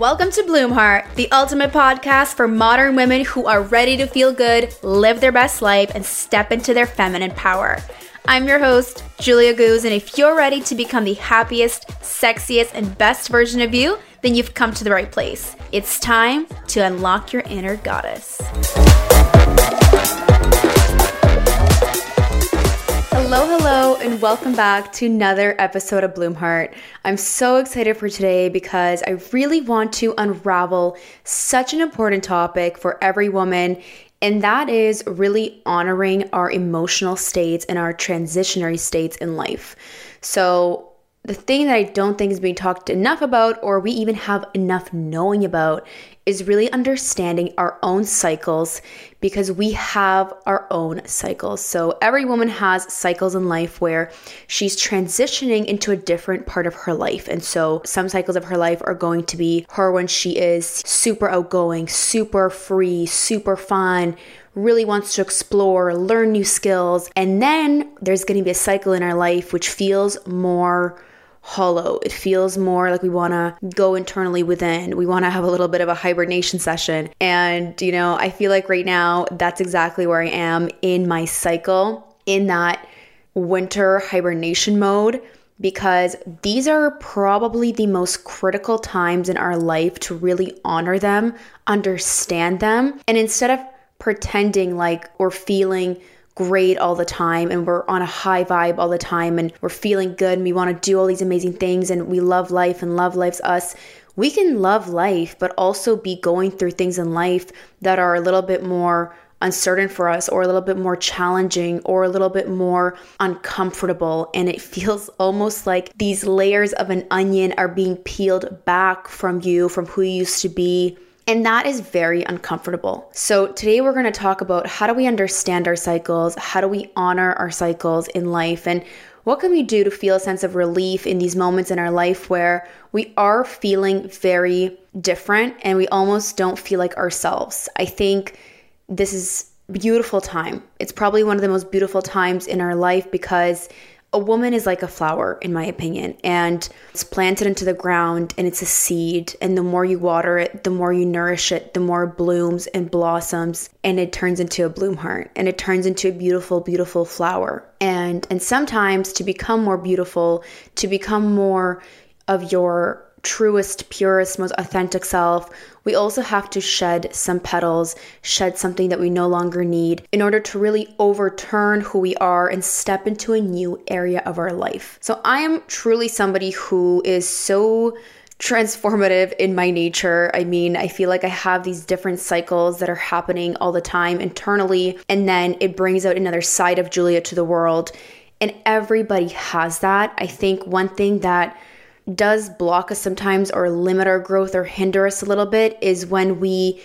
Welcome to Bloomheart, the ultimate podcast for modern women who are ready to feel good, live their best life, and step into their feminine power. I'm your host, Julia Goose, and if you're ready to become the happiest, sexiest, and best version of you, then you've come to the right place. It's time to unlock your inner goddess. Hello, hello, and welcome back to another episode of Bloomheart. I'm so excited for today because I really want to unravel such an important topic for every woman, and that is really honoring our emotional states and our transitionary states in life. So, the thing that I don't think is being talked enough about, or we even have enough knowing about, is really understanding our own cycles because we have our own cycles. So, every woman has cycles in life where she's transitioning into a different part of her life. And so, some cycles of her life are going to be her when she is super outgoing, super free, super fun, really wants to explore, learn new skills. And then there's going to be a cycle in our life which feels more hollow. It feels more like we want to go internally within. We want to have a little bit of a hibernation session. And, you know, I feel like right now that's exactly where I am in my cycle, in that winter hibernation mode. Because these are probably the most critical times in our life to really honor them, understand them, and instead of pretending like we're feeling great all the time and we're on a high vibe all the time and we're feeling good and we want to do all these amazing things and we love life and love life's us, we can love life but also be going through things in life that are a little bit more uncertain for us or a little bit more challenging or a little bit more uncomfortable. And it feels almost like these layers of an onion are being peeled back from you, from who you used to be and that is very uncomfortable. So, today we're going to talk about how do we understand our cycles? How do we honor our cycles in life? And what can we do to feel a sense of relief in these moments in our life where we are feeling very different and we almost don't feel like ourselves? I think this is beautiful time. It's probably one of the most beautiful times in our life because a woman is like a flower, in my opinion, and it's planted into the ground and it's a seed. And the more you water it, the more you nourish it, the more it blooms and blossoms, and it turns into a bloom heart and it turns into a beautiful, beautiful flower. And and sometimes to become more beautiful, to become more of your truest, purest, most authentic self, we also have to shed some petals, shed something that we no longer need in order to really overturn who we are and step into a new area of our life. So I am truly somebody who is so transformative in my nature. I mean, I feel like I have these different cycles that are happening all the time internally, and then it brings out another side of Julia to the world. And everybody has that. I think one thing that does block us sometimes or limit our growth or hinder us a little bit is when we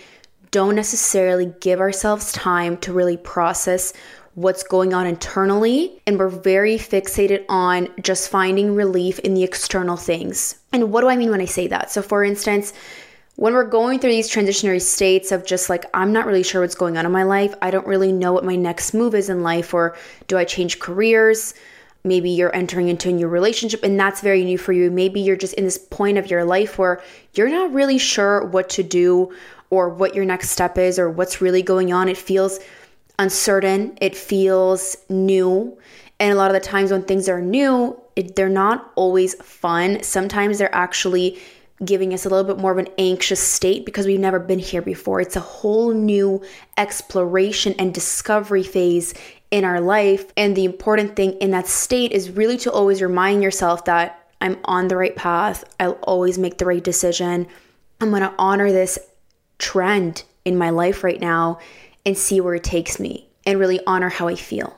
don't necessarily give ourselves time to really process what's going on internally and we're very fixated on just finding relief in the external things. And what do I mean when I say that? So for instance, when we're going through these transitionary states of just like, I'm not really sure what's going on in my life, I don't really know what my next move is in life, or do I change careers? Maybe you're entering into a new relationship and that's very new for you. Maybe you're just in this point of your life where you're not really sure what to do or what your next step is or what's really going on. It feels uncertain, it feels new. And a lot of the times when things are new, it, they're not always fun. Sometimes they're actually giving us a little bit more of an anxious state because we've never been here before. It's a whole new exploration and discovery phase in our life. And the important thing in that state is really to always remind yourself that I'm on the right path. I'll always make the right decision. I'm going to honor this trend in my life right now and see where it takes me and really honor how I feel.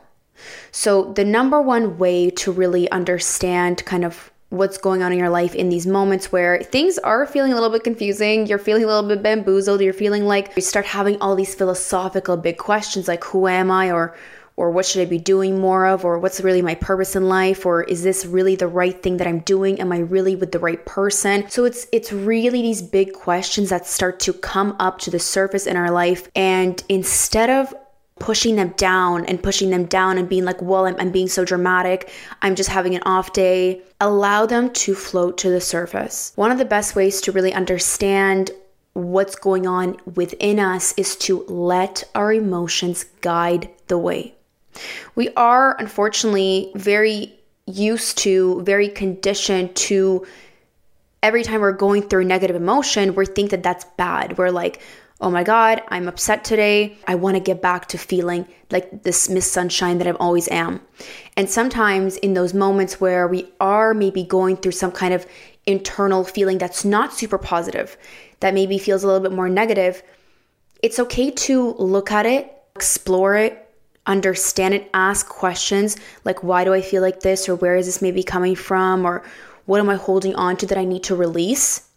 So, the number one way to really understand kind of what's going on in your life in these moments where things are feeling a little bit confusing, you're feeling a little bit bamboozled, you're feeling like you start having all these philosophical big questions like, who am I? or or what should I be doing more of? Or what's really my purpose in life? Or is this really the right thing that I'm doing? Am I really with the right person? So it's it's really these big questions that start to come up to the surface in our life. And instead of pushing them down and pushing them down and being like, well, I'm, I'm being so dramatic. I'm just having an off day. Allow them to float to the surface. One of the best ways to really understand what's going on within us is to let our emotions guide the way. We are unfortunately very used to, very conditioned to every time we're going through negative emotion, we think that that's bad. We're like, oh my God, I'm upset today. I want to get back to feeling like this Miss Sunshine that I always am. And sometimes in those moments where we are maybe going through some kind of internal feeling that's not super positive, that maybe feels a little bit more negative, it's okay to look at it, explore it, understand it, ask questions like, why do I feel like this? Or where is this maybe coming from? Or what am I holding on to that I need to release?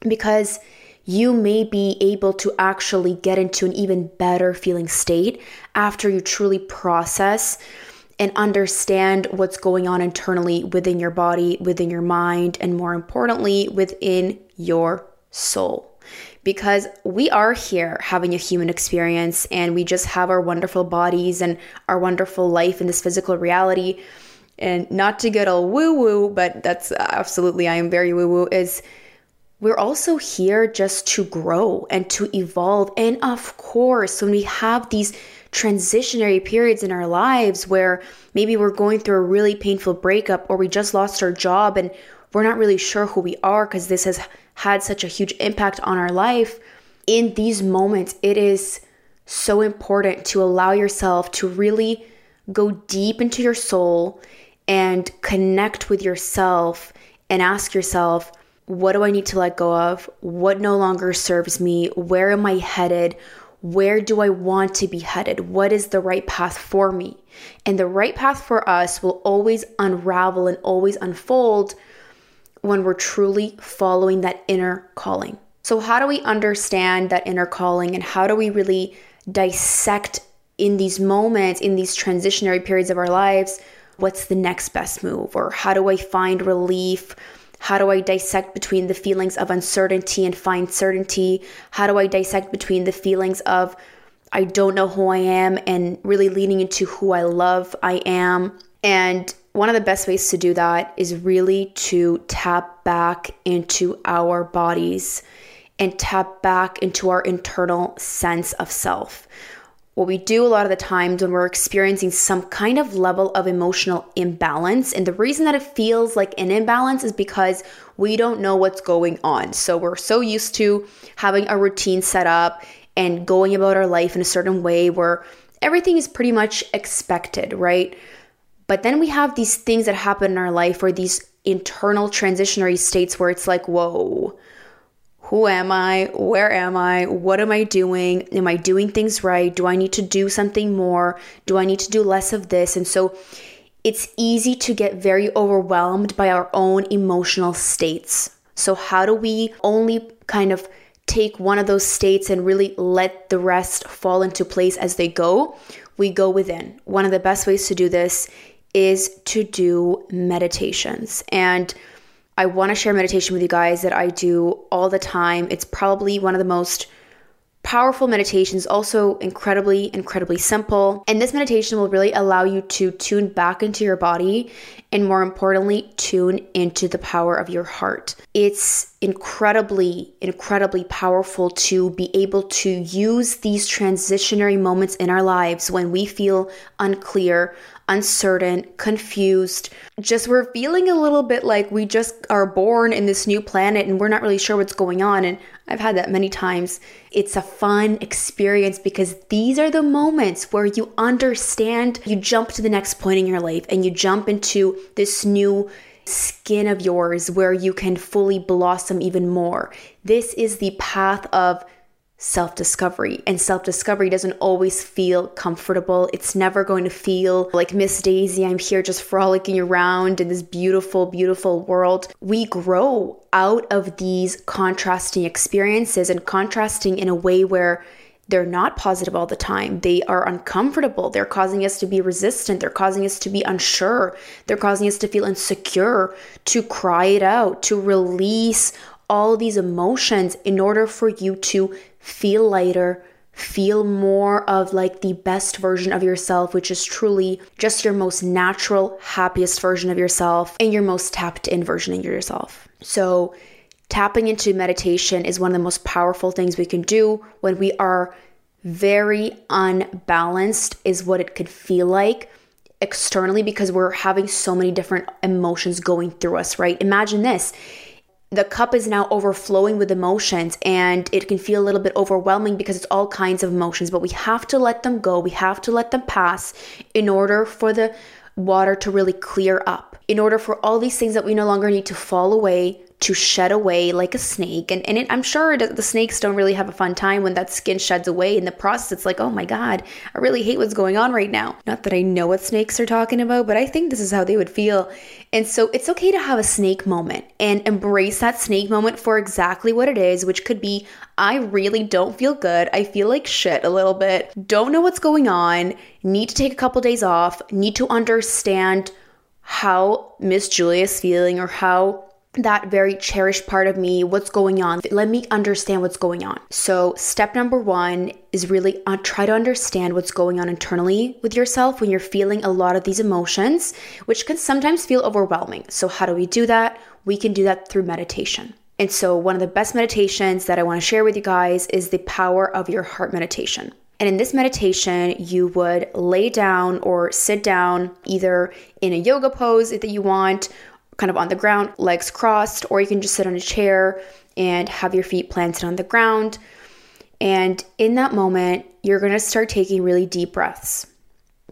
Because you may be able to actually get into an even better feeling state after you truly process and understand what's going on internally within your body, within your mind, and more importantly, within your soul. Because we are here having a human experience and we just have our wonderful bodies and our wonderful life in this physical reality. And not to get all woo woo, but that's absolutely, I am very woo woo, is we're also here just to grow and to evolve. And of course, when we have these transitionary periods in our lives where maybe we're going through a really painful breakup or we just lost our job and we're not really sure who we are because this has had such a huge impact on our life, in these moments, it is so important to allow yourself to really go deep into your soul and connect with yourself and ask yourself, what do I need to let go of? What no longer serves me? Where am I headed? Where do I want to be headed? What is the right path for me? And the right path for us will always unravel and always unfold when we're truly following that inner calling. So, how do we understand that inner calling and how do we really dissect in these moments, in these transitionary periods of our lives, what's the next best move? Or how do I find relief? How do I dissect between the feelings of uncertainty and find certainty? How do I dissect between the feelings of I don't know who I am and really leaning into who I love I am? And one of the best ways to do that is really to tap back into our bodies and tap back into our internal sense of self what we do a lot of the times when we're experiencing some kind of level of emotional imbalance. And the reason that it feels like an imbalance is because we don't know what's going on. So we're so used to having a routine set up and going about our life in a certain way where everything is pretty much expected, right? But then we have these things that happen in our life or these internal transitionary states where it's like, whoa, who am I? Where am I? What am I doing? Am I doing things right? Do I need to do something more? Do I need to do less of this? And so it's easy to get very overwhelmed by our own emotional states. So, how do we only kind of take one of those states and really let the rest fall into place as they go? We go within. One of the best ways to do this is to do meditations. And I want to share meditation with you guys that I do all the time. It's probably one of the most powerful meditations, also incredibly, incredibly simple. And this meditation will really allow you to tune back into your body and, more importantly, tune into the power of your heart. It's incredibly, incredibly powerful to be able to use these transitionary moments in our lives when we feel unclear, uncertain, confused. Just we're feeling a little bit like we just are born in this new planet and we're not really sure what's going on. And I've had that many times. It's a fun experience because these are the moments where you understand, you jump to the next point in your life and you jump into this new skin of yours where you can fully blossom even more. This is the path of self discovery. And self discovery doesn't always feel comfortable. It's never going to feel like Miss Daisy, I'm here just frolicking around in this beautiful, beautiful world. We grow out of these contrasting experiences and contrasting in a way where they're not positive all the time. They are uncomfortable. They're causing us to be resistant. They're causing us to be unsure. They're causing us to feel insecure, to cry it out, to release all these emotions in order for you to feel lighter, Feel more of like the best version of yourself, which is truly just your most natural, happiest version of yourself and your most tapped in version of yourself. So, tapping into meditation is one of the most powerful things we can do when we are very unbalanced, is what it could feel like externally because we're having so many different emotions going through us, right? Imagine this the cup is now overflowing with emotions and it can feel a little bit overwhelming because it's all kinds of emotions, but we have to let them go. We have to let them pass in order for the water to really clear up, in order for all these things that we no longer need to fall away to shed away like a snake. And, and it, I'm sure the snakes don't really have a fun time when that skin sheds away. In the process, it's like, oh my God, I really hate what's going on right now. Not that I know what snakes are talking about, but I think this is how they would feel. And so it's okay to have a snake moment and embrace that snake moment for exactly what it is, which could be I really don't feel good. I feel like shit a little bit. Don't know what's going on. Need to take a couple days off. Need to understand how Miss Julia is feeling or how that very cherished part of me, what's going on. Let me understand what's going on. So, step number one is really uh, try to understand what's going on internally with yourself when you're feeling a lot of these emotions, which can sometimes feel overwhelming. So, how do we do that? We can do that through meditation. And so, one of the best meditations that I want to share with you guys is the power of your heart meditation. And in this meditation, you would lay down or sit down either in a yoga pose that you want kind of on the ground, legs crossed, or you can just sit on a chair and have your feet planted on the ground. And in that moment, you're gonna start taking really deep breaths.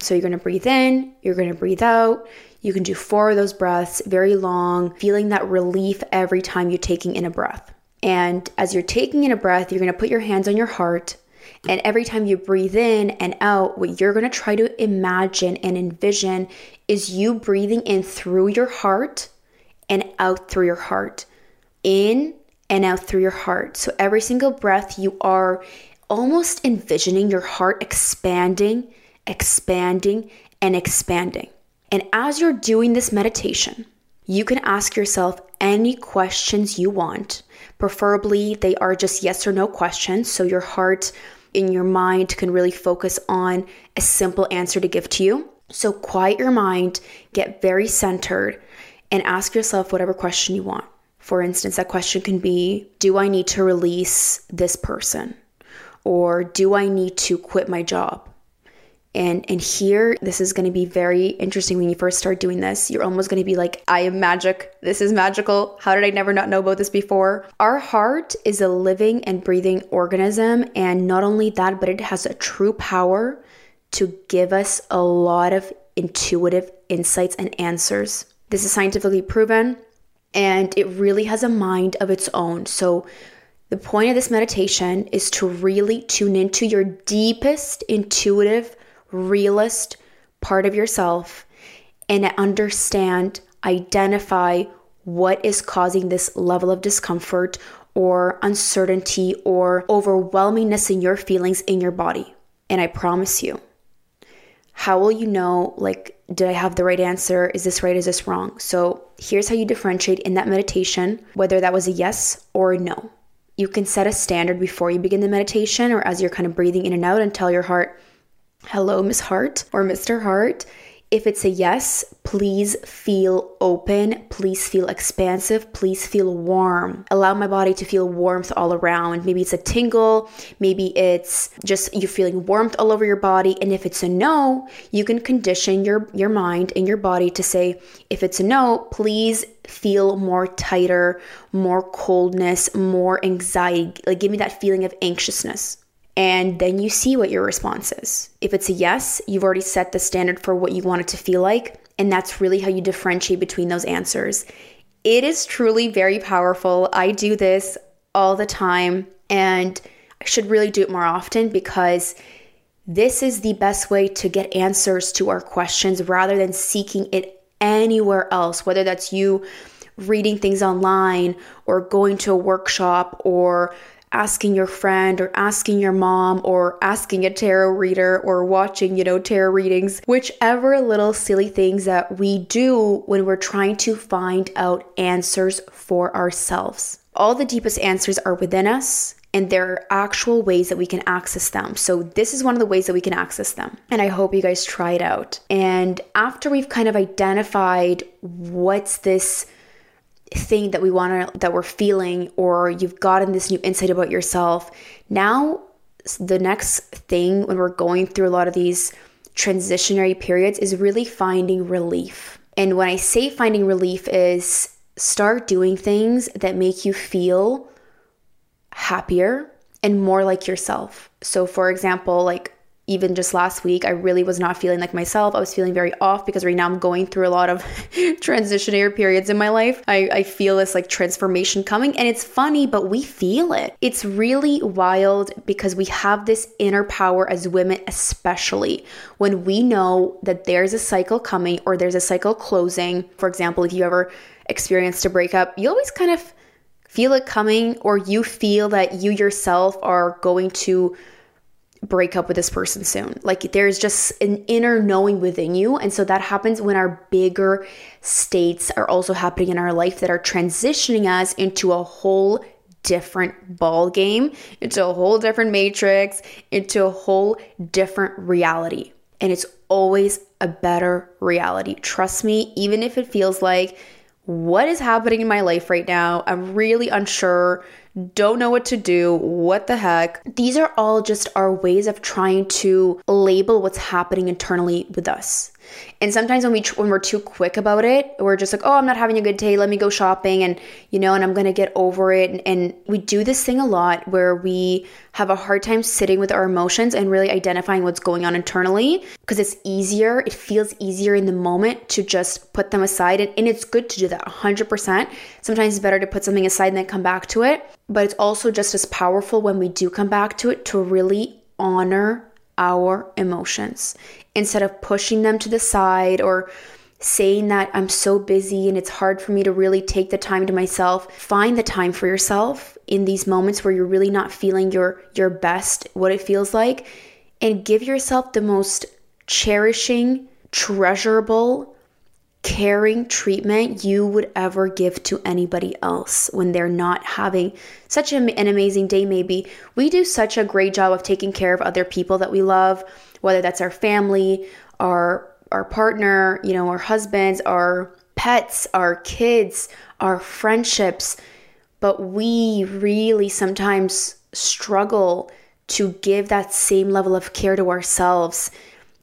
So you're gonna breathe in, you're gonna breathe out. You can do four of those breaths, very long, feeling that relief every time you're taking in a breath. And as you're taking in a breath, you're gonna put your hands on your heart. And every time you breathe in and out, what you're gonna try to imagine and envision is you breathing in through your heart and out through your heart. In and out through your heart. So every single breath, you are almost envisioning your heart expanding, expanding, and expanding. And as you're doing this meditation, you can ask yourself any questions you want. Preferably, they are just yes or no questions. So your heart in your mind can really focus on a simple answer to give to you. So quiet your mind, get very centered, and ask yourself whatever question you want. For instance, that question can be Do I need to release this person? Or do I need to quit my job? And and here this is going to be very interesting when you first start doing this. You're almost going to be like, I am magic. This is magical. How did I never not know about this before? Our heart is a living and breathing organism and not only that, but it has a true power to give us a lot of intuitive insights and answers. This is scientifically proven and it really has a mind of its own. So, the point of this meditation is to really tune into your deepest, intuitive, realist part of yourself and understand, identify what is causing this level of discomfort or uncertainty or overwhelmingness in your feelings in your body. And I promise you, how will you know like did I have the right answer? Is this right? Is this wrong? So here's how you differentiate in that meditation whether that was a yes or a no. You can set a standard before you begin the meditation or as you're kind of breathing in and out and tell your heart, hello, Miss Heart or Mr. Heart. If it's a yes, please feel open. Please feel expansive. Please feel warm. Allow my body to feel warmth all around. Maybe it's a tingle. Maybe it's just you feeling warmth all over your body. And if it's a no, you can condition your, your mind and your body to say, if it's a no, please feel more tighter, more coldness, more anxiety. Like give me that feeling of anxiousness and then you see what your response is. If it's a yes, you've already set the standard for what you want it to feel like, and that's really how you differentiate between those answers. It is truly very powerful. I do this all the time, and I should really do it more often because this is the best way to get answers to our questions rather than seeking it anywhere else, whether that's you reading things online or going to a workshop or asking your friend or asking your mom or asking a tarot reader or watching, you know, tarot readings, whichever little silly things that we do when we're trying to find out answers for ourselves. All the deepest answers are within us and there are actual ways that we can access them. So, this is one of the ways that we can access them. And I hope you guys try it out. And after we've kind of identified what's this thing that we want to, that we're feeling, or you've gotten this new insight about yourself, now the next thing when we're going through a lot of these transitionary periods is really finding relief. And when I say finding relief, is start doing things that make you feel happier and more like yourself. So, for example, like even just last week, I really was not feeling like myself. I was feeling very off because right now I'm going through a lot of transitionary periods in my life. I, I feel this like transformation coming, and it's funny, but we feel it. It's really wild because we have this inner power as women, especially when we know that there's a cycle coming or there's a cycle closing. For example, if you ever experienced a breakup, you always kind of feel it coming, or you feel that you yourself are going to break up with this person soon. Like there's just an inner knowing within you. And so that happens when our bigger states are also happening in our life that are transitioning us into a whole different ball game, into a whole different matrix, into a whole different reality. And it's always a better reality. Trust me, even if it feels like what is happening in my life right now? I'm really unsure, don't know what to do, what the heck. These are all just our ways of trying to label what's happening internally with us. And sometimes when we when we're too quick about it, we're just like, "Oh, I'm not having a good day. Let me go shopping and, you know, and I'm going to get over it." And, and we do this thing a lot where we have a hard time sitting with our emotions and really identifying what's going on internally because it's easier, it feels easier in the moment to just put them aside and, and it's good to do that 100%. Sometimes it's better to put something aside and then come back to it, but it's also just as powerful when we do come back to it to really honor our emotions instead of pushing them to the side or saying that I'm so busy and it's hard for me to really take the time to myself. Find the time for yourself in these moments where you're really not feeling your your best, what it feels like, and give yourself the most cherishing, treasurable, caring treatment you would ever give to anybody else when they're not having such an amazing day maybe. We do such a great job of taking care of other people that we love whether that's our family, our our partner, you know, our husbands, our pets, our kids, our friendships, but we really sometimes struggle to give that same level of care to ourselves.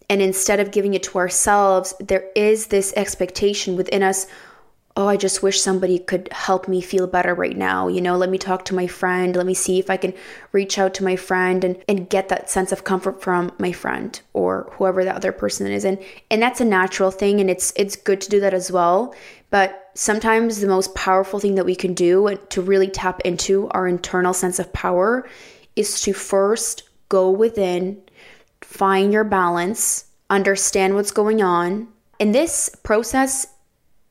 And instead of giving it to ourselves, there is this expectation within us oh, I just wish somebody could help me feel better right now. You know, let me talk to my friend. Let me see if I can reach out to my friend and, and get that sense of comfort from my friend or whoever the other person is. And and that's a natural thing and it's it's good to do that as well. But sometimes the most powerful thing that we can do to really tap into our internal sense of power is to first go within, find your balance, understand what's going on. And this process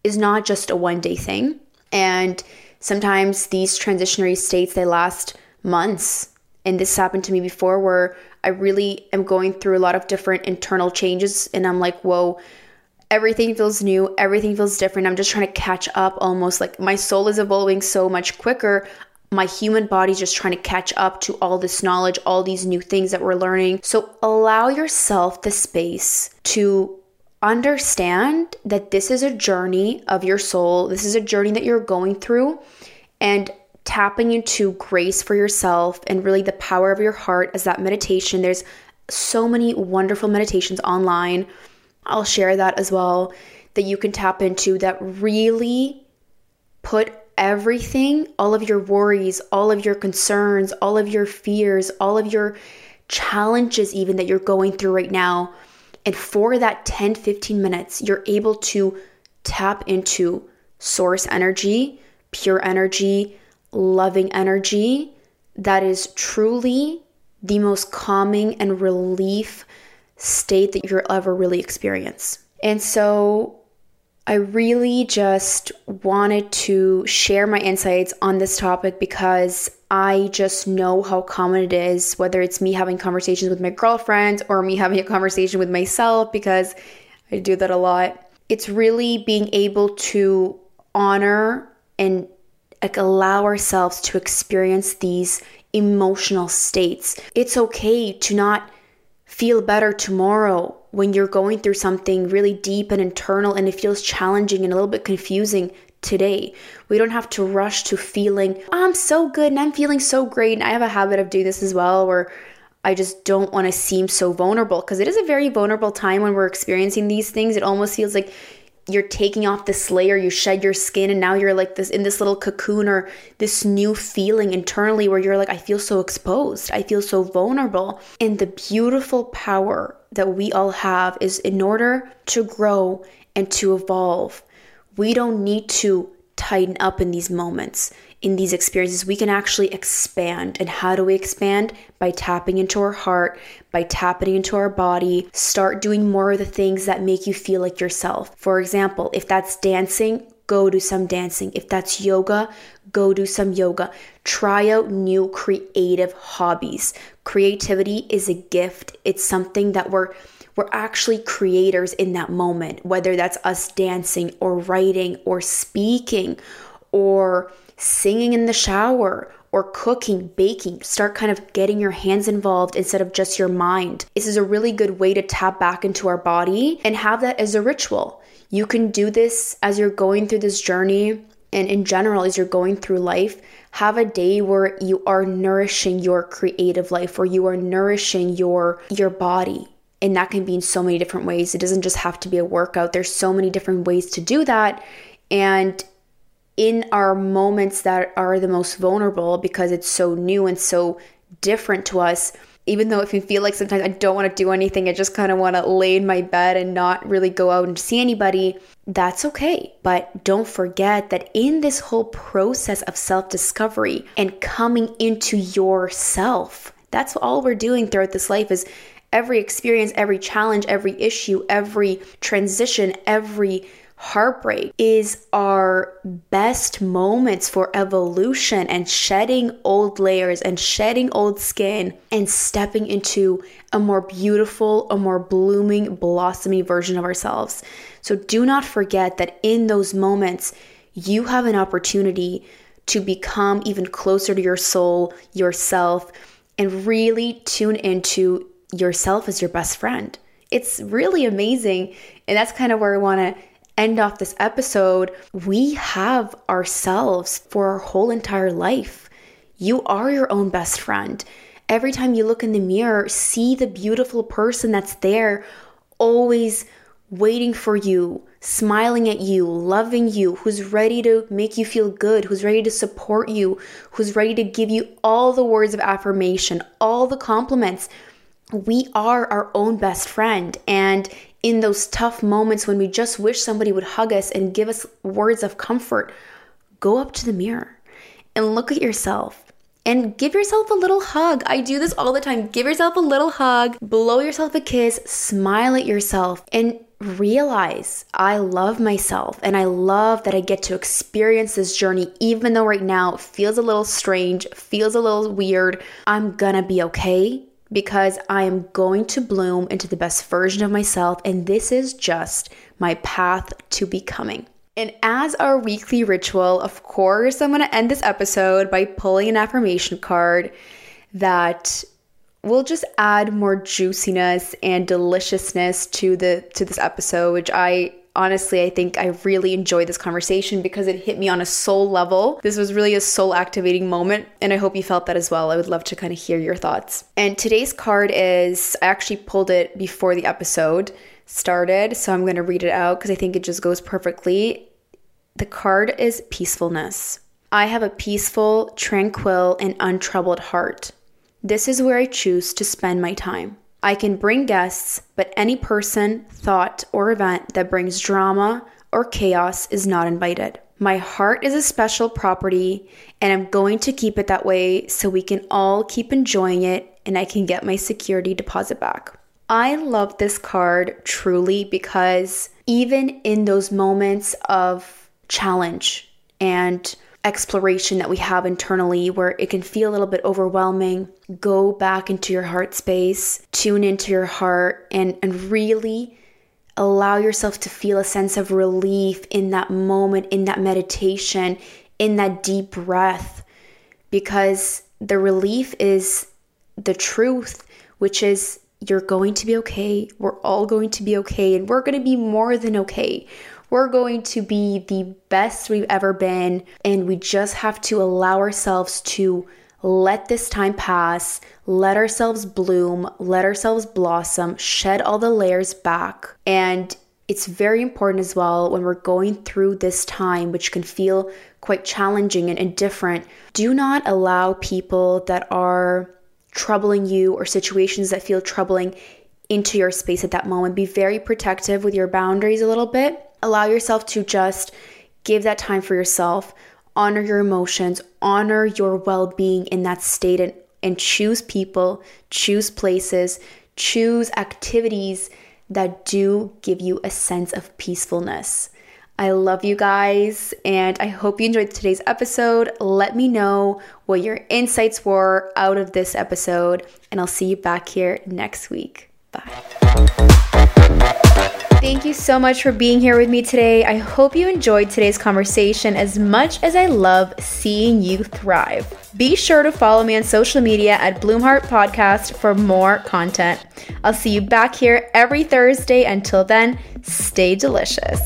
is not just a one day thing. And sometimes these transitionary states they last months. And this happened to me before where I really am going through a lot of different internal changes and I'm like, whoa, everything feels new, everything feels different. I'm just trying to catch up almost like my soul is evolving so much quicker. My human body's just trying to catch up to all this knowledge, all these new things that we're learning. So allow yourself the space to understand that this is a journey of your soul. This is a journey that you're going through and tapping into grace for yourself and really the power of your heart as that meditation. There's so many wonderful meditations online. I'll share that as well that you can tap into that really put everything, all of your worries, all of your concerns, all of your fears, all of your challenges, even that you're going through right now. And for that 10 15 minutes, you're able to tap into source energy, pure energy, loving energy that is truly the most calming and relief state that you'll ever really experience. And so I really just wanted to share my insights on this topic because I just know how common it is, whether it's me having conversations with my girlfriends or me having a conversation with myself, because I do that a lot. It's really being able to honor and like allow ourselves to experience these emotional states. It's okay to not feel better tomorrow when you're going through something really deep and internal and it feels challenging and a little bit confusing today. We don't have to rush to feeling, oh, I'm so good and I'm feeling so great. And I have a habit of doing this as well where I just don't want to seem so vulnerable because it is a very vulnerable time when we're experiencing these things. It almost feels like you're taking off this layer, you shed your skin, and now you're like this in this little cocoon or this new feeling internally where you're like, I feel so exposed, I feel so vulnerable. And the beautiful power that we all have is in order to grow and to evolve, we don't need to tighten up in these moments in these experiences, we can actually expand. And how do we expand? By tapping into our heart, by tapping into our body, start doing more of the things that make you feel like yourself. For example, if that's dancing, go do some dancing. If that's yoga, go do some yoga. Try out new creative hobbies. Creativity is a gift, it's something that we're we're actually creators in that moment, whether that's us dancing or writing or speaking or singing in the shower or cooking, baking. Start kind of getting your hands involved instead of just your mind. This is a really good way to tap back into our body and have that as a ritual. You can do this as you're going through this journey and in general as you're going through life. Have a day where you are nourishing your creative life, where you are nourishing your your body. And that can be in so many different ways. It doesn't just have to be a workout. There's so many different ways to do that. And in our moments that are the most vulnerable because it's so new and so different to us even though if you feel like sometimes I don't want to do anything, I just kind of want to lay in my bed and not really go out and see anybody, that's okay. But don't forget that in this whole process of self discovery and coming into yourself, that's all we're doing throughout this life is every experience, every challenge, every issue, every transition, every heartbreak is our best moments for evolution and shedding old layers and shedding old skin and stepping into a more beautiful, a more blooming, blossoming version of ourselves. So do not forget that in those moments, you have an opportunity to become even closer to your soul, yourself, and really tune into yourself as your best friend. It's really amazing. And that's kind of where I want to end off this episode, we have ourselves for our whole entire life. You are your own best friend. Every time you look in the mirror, see the beautiful person that's there, always waiting for you, smiling at you, loving you, who's ready to make you feel good, who's ready to support you, who's ready to give you all the words of affirmation, all the compliments. We are our own best friend. And in those tough moments when we just wish somebody would hug us and give us words of comfort, go up to the mirror and look at yourself and give yourself a little hug. I do this all the time. Give yourself a little hug, blow yourself a kiss, smile at yourself, and realize I love myself and I love that I get to experience this journey, even though right now it feels a little strange, feels a little weird. I'm gonna be okay because I am going to bloom into the best version of myself, and this is just my path to becoming. And as our weekly ritual, of course, I'm going to end this episode by pulling an affirmation card that will just add more juiciness and deliciousness to the to this episode, which I honestly, I think I really enjoyed this conversation because it hit me on a soul level. This was really a soul activating moment, and I hope you felt that as well. I would love to kind of hear your thoughts. And today's card is I actually pulled it before the episode started, so I'm going to read it out because I think it just goes perfectly. The card is peacefulness. I have a peaceful, tranquil, and untroubled heart. This is where I choose to spend my time. I can bring guests, but any person, thought, or event that brings drama or chaos is not invited. My heart is a special property, and I'm going to keep it that way so we can all keep enjoying it and I can get my security deposit back. I love this card truly because even in those moments of challenge and exploration that we have internally where it can feel a little bit overwhelming, go back into your heart space, tune into your heart, and, and really allow yourself to feel a sense of relief in that moment, in that meditation, in that deep breath. Because the relief is the truth, which is you're going to be okay. We're all going to be okay, and we're going to be more than okay. We're going to be the best we've ever been, and we just have to allow ourselves to let this time pass, let ourselves bloom, let ourselves blossom, shed all the layers back. And it's very important as well when we're going through this time, which can feel quite challenging and, different. Do not allow people that are troubling you or situations that feel troubling into your space at that moment. Be very protective with your boundaries a little bit. Allow yourself to just give that time for yourself, honor your emotions, honor your well being in that state, and, and choose people, choose places, choose activities that do give you a sense of peacefulness. I love you guys, and I hope you enjoyed today's episode. Let me know what your insights were out of this episode, and I'll see you back here next week. Bye. Thank you so much for being here with me today. I hope you enjoyed today's conversation as much as I love seeing you thrive. Be sure to follow me on social media at Bloomheart Podcast for more content. I'll see you back here every Thursday. Until then, stay delicious.